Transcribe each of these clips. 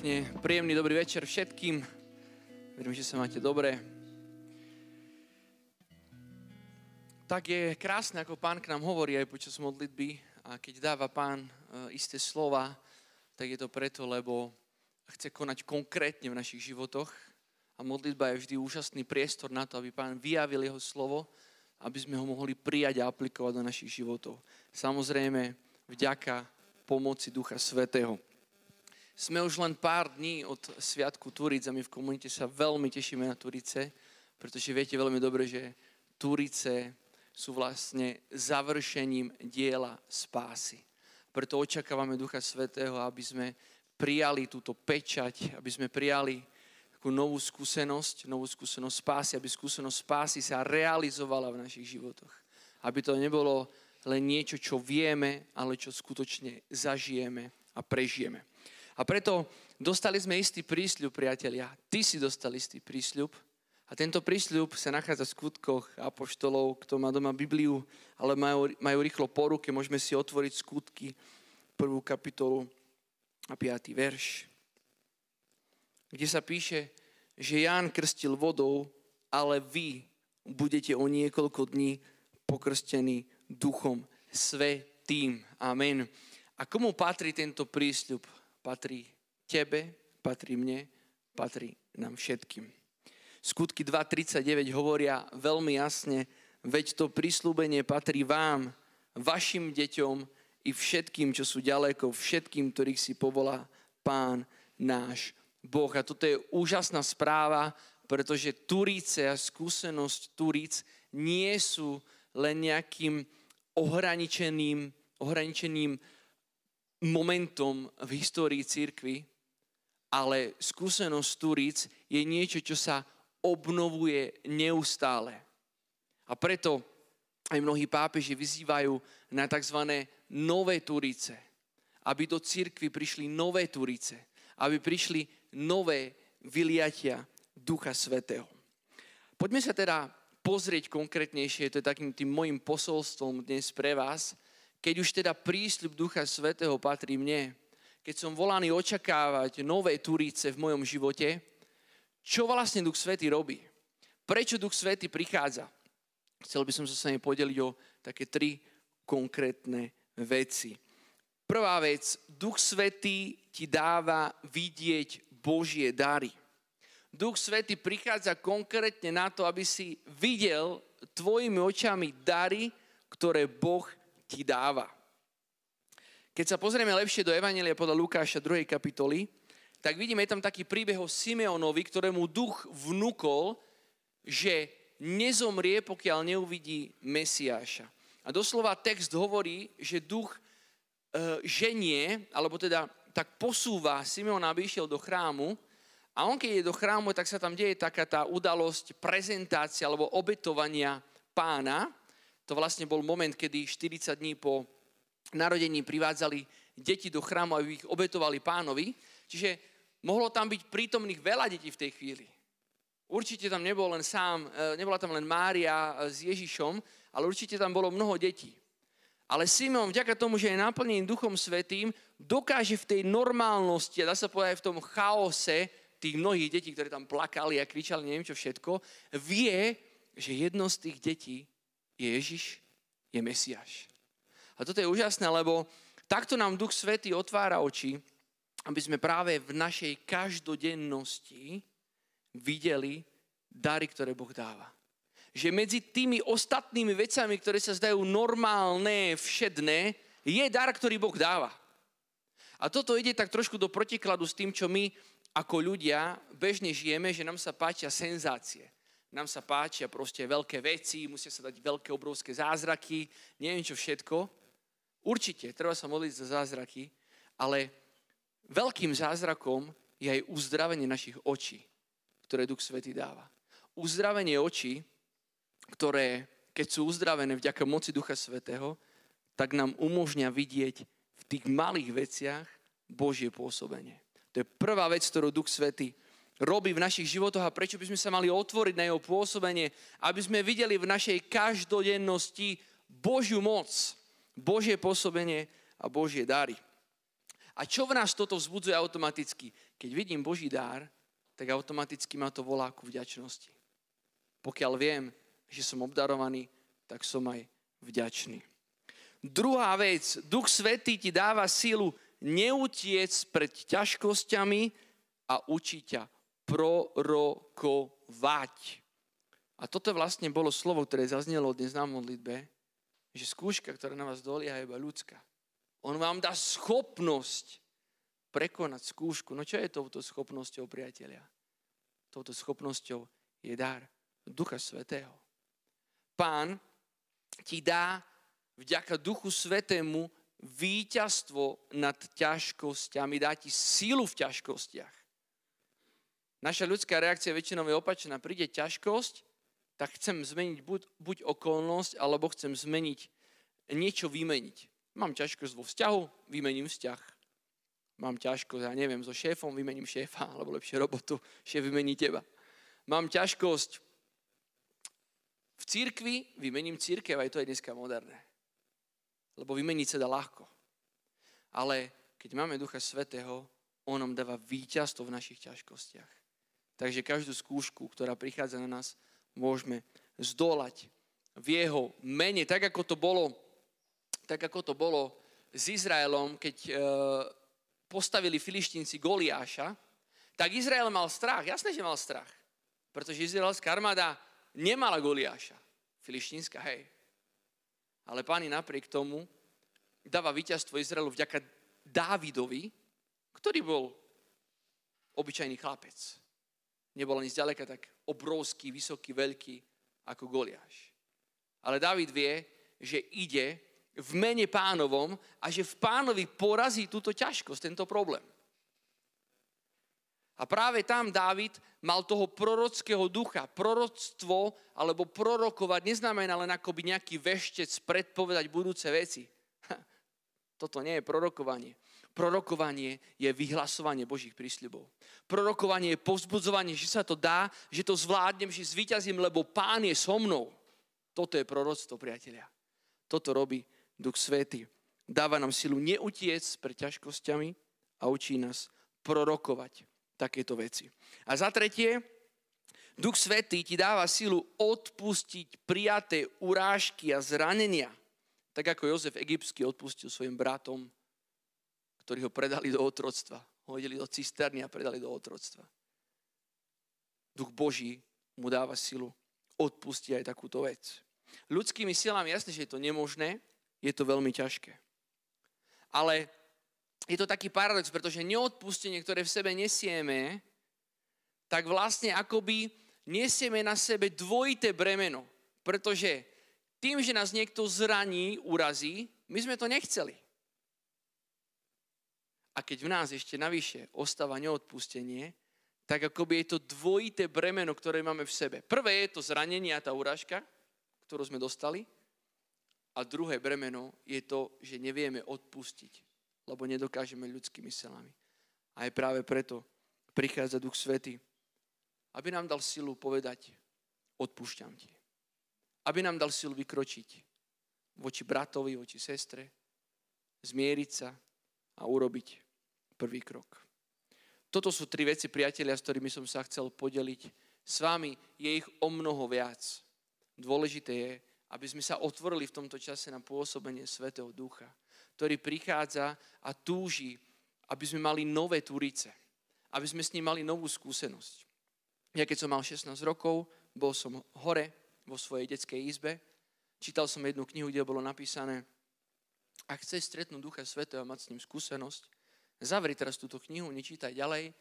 pekne, príjemný dobrý večer všetkým. Verím, že sa máte dobre. Tak je krásne, ako pán k nám hovorí aj počas modlitby a keď dáva pán e, isté slova, tak je to preto, lebo chce konať konkrétne v našich životoch a modlitba je vždy úžasný priestor na to, aby pán vyjavil jeho slovo, aby sme ho mohli prijať a aplikovať do našich životov. Samozrejme, vďaka pomoci Ducha Svetého. Sme už len pár dní od Sviatku Turic a my v komunite sa veľmi tešíme na Turice, pretože viete veľmi dobre, že Turice sú vlastne završením diela spásy. Preto očakávame Ducha Svetého, aby sme prijali túto pečať, aby sme prijali takú novú skúsenosť, novú skúsenosť spásy, aby skúsenosť spásy sa realizovala v našich životoch. Aby to nebolo len niečo, čo vieme, ale čo skutočne zažijeme a prežijeme. A preto dostali sme istý prísľub, priatelia. Ty si dostal istý prísľub. A tento prísľub sa nachádza v skutkoch apoštolov, kto má doma Bibliu, ale majú, majú rýchlo po ruke, môžeme si otvoriť skutky, prvú kapitolu a piatý verš, kde sa píše, že Ján krstil vodou, ale vy budete o niekoľko dní pokrstení duchom svetým. Amen. A komu patrí tento prísľub? Patrí tebe, patrí mne, patrí nám všetkým. Skutky 2.39 hovoria veľmi jasne, veď to prislúbenie patrí vám, vašim deťom i všetkým, čo sú ďaleko, všetkým, ktorých si povolá Pán náš Boh. A toto je úžasná správa, pretože Turíce a skúsenosť Turíc nie sú len nejakým ohraničeným, ohraničeným momentom v histórii církvy, ale skúsenosť Turíc je niečo, čo sa obnovuje neustále. A preto aj mnohí pápeži vyzývajú na tzv. nové Turice, aby do církvy prišli nové Turice, aby prišli nové vyliatia Ducha Svetého. Poďme sa teda pozrieť konkrétnejšie, to je takým tým môjim posolstvom dnes pre vás, keď už teda prísľub Ducha Svetého patrí mne, keď som volaný očakávať nové Turíce v mojom živote, čo vlastne Duch Svetý robí? Prečo Duch Svetý prichádza? Chcel by som sa s vami podeliť o také tri konkrétne veci. Prvá vec, Duch Svetý ti dáva vidieť Božie dary. Duch Svetý prichádza konkrétne na to, aby si videl tvojimi očami dary, ktoré Boh ti dáva. Keď sa pozrieme lepšie do Evanelia podľa Lukáša 2. kapitoly, tak vidíme tam taký príbeh o Simeonovi, ktorému duch vnúkol, že nezomrie, pokiaľ neuvidí Mesiáša. A doslova text hovorí, že duch e, ženie, alebo teda tak posúva Simeona, aby išiel do chrámu a on keď je do chrámu, tak sa tam deje taká tá udalosť prezentácia alebo obetovania pána to vlastne bol moment, kedy 40 dní po narodení privádzali deti do chrámu, aby ich obetovali pánovi. Čiže mohlo tam byť prítomných veľa detí v tej chvíli. Určite tam nebol len sám, e, nebola tam len Mária e, s Ježišom, ale určite tam bolo mnoho detí. Ale Simon, vďaka tomu, že je naplnený Duchom Svetým, dokáže v tej normálnosti, a dá sa povedať v tom chaose tých mnohých detí, ktoré tam plakali a kričali neviem čo všetko, vie, že jedno z tých detí je Ježiš, je Mesiáš. A toto je úžasné, lebo takto nám Duch Svetý otvára oči, aby sme práve v našej každodennosti videli dary, ktoré Boh dáva. Že medzi tými ostatnými vecami, ktoré sa zdajú normálne, všedné, je dar, ktorý Boh dáva. A toto ide tak trošku do protikladu s tým, čo my ako ľudia bežne žijeme, že nám sa páčia senzácie nám sa páčia proste veľké veci, musia sa dať veľké, obrovské zázraky, neviem čo všetko. Určite, treba sa modliť za zázraky, ale veľkým zázrakom je aj uzdravenie našich očí, ktoré Duch Svetý dáva. Uzdravenie očí, ktoré, keď sú uzdravené vďaka moci Ducha Svetého, tak nám umožňa vidieť v tých malých veciach Božie pôsobenie. To je prvá vec, ktorú Duch Svetý robí v našich životoch a prečo by sme sa mali otvoriť na jeho pôsobenie, aby sme videli v našej každodennosti Božiu moc, Božie pôsobenie a Božie dary. A čo v nás toto vzbudzuje automaticky? keď vidím Boží dár, tak automaticky ma to volá ku vďačnosti. Pokiaľ viem, že som obdarovaný, tak som aj vďačný. Druhá vec, Duch Svetý ti dáva sílu neutiec pred ťažkosťami a učiť ťa prorokovať. A toto vlastne bolo slovo, ktoré zaznelo dnes na modlitbe, že skúška, ktorá na vás dolia, je iba ľudská. On vám dá schopnosť prekonať skúšku. No čo je touto schopnosťou, priatelia? Touto schopnosťou je dar Ducha Svetého. Pán ti dá vďaka Duchu Svetému víťazstvo nad ťažkosťami, dá ti sílu v ťažkostiach. Naša ľudská reakcia väčšinou je opačná. Príde ťažkosť, tak chcem zmeniť buď, buď okolnosť, alebo chcem zmeniť, niečo vymeniť. Mám ťažkosť vo vzťahu, vymením vzťah. Mám ťažkosť, ja neviem, so šéfom, vymením šéfa, alebo lepšie robotu, šéf vymení teba. Mám ťažkosť v církvi, vymením církev, aj to je dneska moderné lebo vymeniť sa dá ľahko. Ale keď máme Ducha Svetého, on nám dáva víťazstvo v našich ťažkostiach. Takže každú skúšku, ktorá prichádza na nás, môžeme zdolať v jeho mene, tak ako to bolo, tak ako to bolo s Izraelom, keď e, postavili filištínci Goliáša, tak Izrael mal strach. Jasné, že mal strach. Pretože izraelská armáda nemala Goliáša. Filištínska, hej. Ale páni napriek tomu dáva víťazstvo Izraelu vďaka Dávidovi, ktorý bol obyčajný chlapec. Nebol ani zďaleka tak obrovský, vysoký, veľký ako Goliáš. Ale David vie, že ide v mene pánovom a že v pánovi porazí túto ťažkosť, tento problém. A práve tam Dávid mal toho prorockého ducha. Proroctvo alebo prorokovať neznamená len akoby nejaký veštec predpovedať budúce veci. Toto nie je prorokovanie. Prorokovanie je vyhlasovanie Božích prísľubov. Prorokovanie je povzbudzovanie, že sa to dá, že to zvládnem, že zvíťazím, lebo Pán je so mnou. Toto je proroctvo, priatelia. Toto robí Duch Svety. Dáva nám silu neutiec pred ťažkosťami a učí nás prorokovať takéto veci. A za tretie, Duch Svetý ti dáva silu odpustiť prijaté urážky a zranenia. Tak ako Jozef Egyptský odpustil svojim bratom, ktorí ho predali do otroctva. Hodili do cisterny a predali do otroctva. Duch Boží mu dáva silu odpustiť aj takúto vec. Ľudskými silami jasne, že je to nemožné, je to veľmi ťažké. Ale je to taký paradox, pretože neodpustenie, ktoré v sebe nesieme, tak vlastne akoby nesieme na sebe dvojité bremeno. Pretože tým, že nás niekto zraní, urazí, my sme to nechceli. A keď v nás ešte navyše ostáva neodpustenie, tak akoby je to dvojité bremeno, ktoré máme v sebe. Prvé je to zranenie a tá úražka, ktorú sme dostali. A druhé bremeno je to, že nevieme odpustiť lebo nedokážeme ľudskými silami. A aj práve preto prichádza Duch Svety, aby nám dal silu povedať, odpúšťam ti. Aby nám dal silu vykročiť voči bratovi, voči sestre, zmieriť sa a urobiť prvý krok. Toto sú tri veci, priatelia, s ktorými som sa chcel podeliť. S vami je ich o mnoho viac. Dôležité je, aby sme sa otvorili v tomto čase na pôsobenie Svetého Ducha ktorý prichádza a túži, aby sme mali nové turice. Aby sme s ním mali novú skúsenosť. Ja keď som mal 16 rokov, bol som hore vo svojej detskej izbe, čítal som jednu knihu, kde bolo napísané, ak chceš stretnúť Ducha Svetého a mať s ním skúsenosť, zavri teraz túto knihu, nečítaj ďalej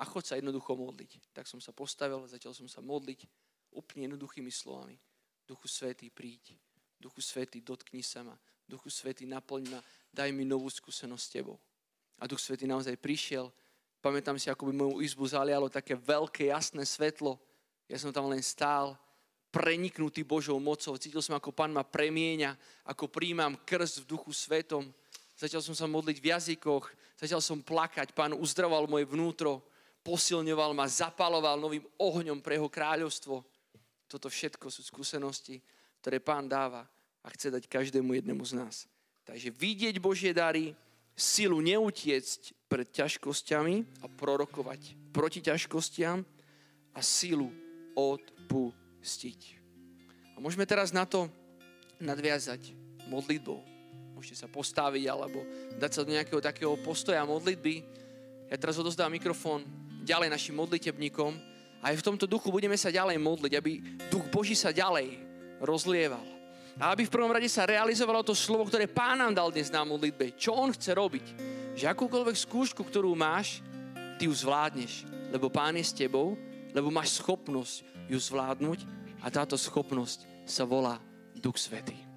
a chod sa jednoducho modliť. Tak som sa postavil, začal som sa modliť úplne jednoduchými slovami. Duchu Svetý, príď. Duchu Svetý, dotkni sa ma. Duchu Svety, naplň ma, daj mi novú skúsenosť s Tebou. A Duch Svety naozaj prišiel. Pamätám si, ako by moju izbu zalialo také veľké, jasné svetlo. Ja som tam len stál, preniknutý Božou mocou. Cítil som, ako Pán ma premieňa, ako príjmam krst v Duchu Svetom. Začal som sa modliť v jazykoch, začal som plakať. Pán uzdravoval moje vnútro, posilňoval ma, zapaloval novým ohňom pre jeho kráľovstvo. Toto všetko sú skúsenosti, ktoré Pán dáva a chce dať každému jednému z nás. Takže vidieť Božie dary, silu neutiecť pred ťažkosťami a prorokovať proti ťažkostiam a silu odpustiť. A môžeme teraz na to nadviazať modlitbou. Môžete sa postaviť alebo dať sa do nejakého takého postoja modlitby. Ja teraz odozdávam mikrofón ďalej našim modlitebníkom a aj v tomto duchu budeme sa ďalej modliť, aby duch Boží sa ďalej rozlieval. A aby v prvom rade sa realizovalo to slovo, ktoré Pán nám dal dnes na modlitbe. Čo On chce robiť. Že akúkoľvek skúšku, ktorú máš, ty ju zvládneš. Lebo Pán je s tebou, lebo máš schopnosť ju zvládnuť a táto schopnosť sa volá Duch Svetý.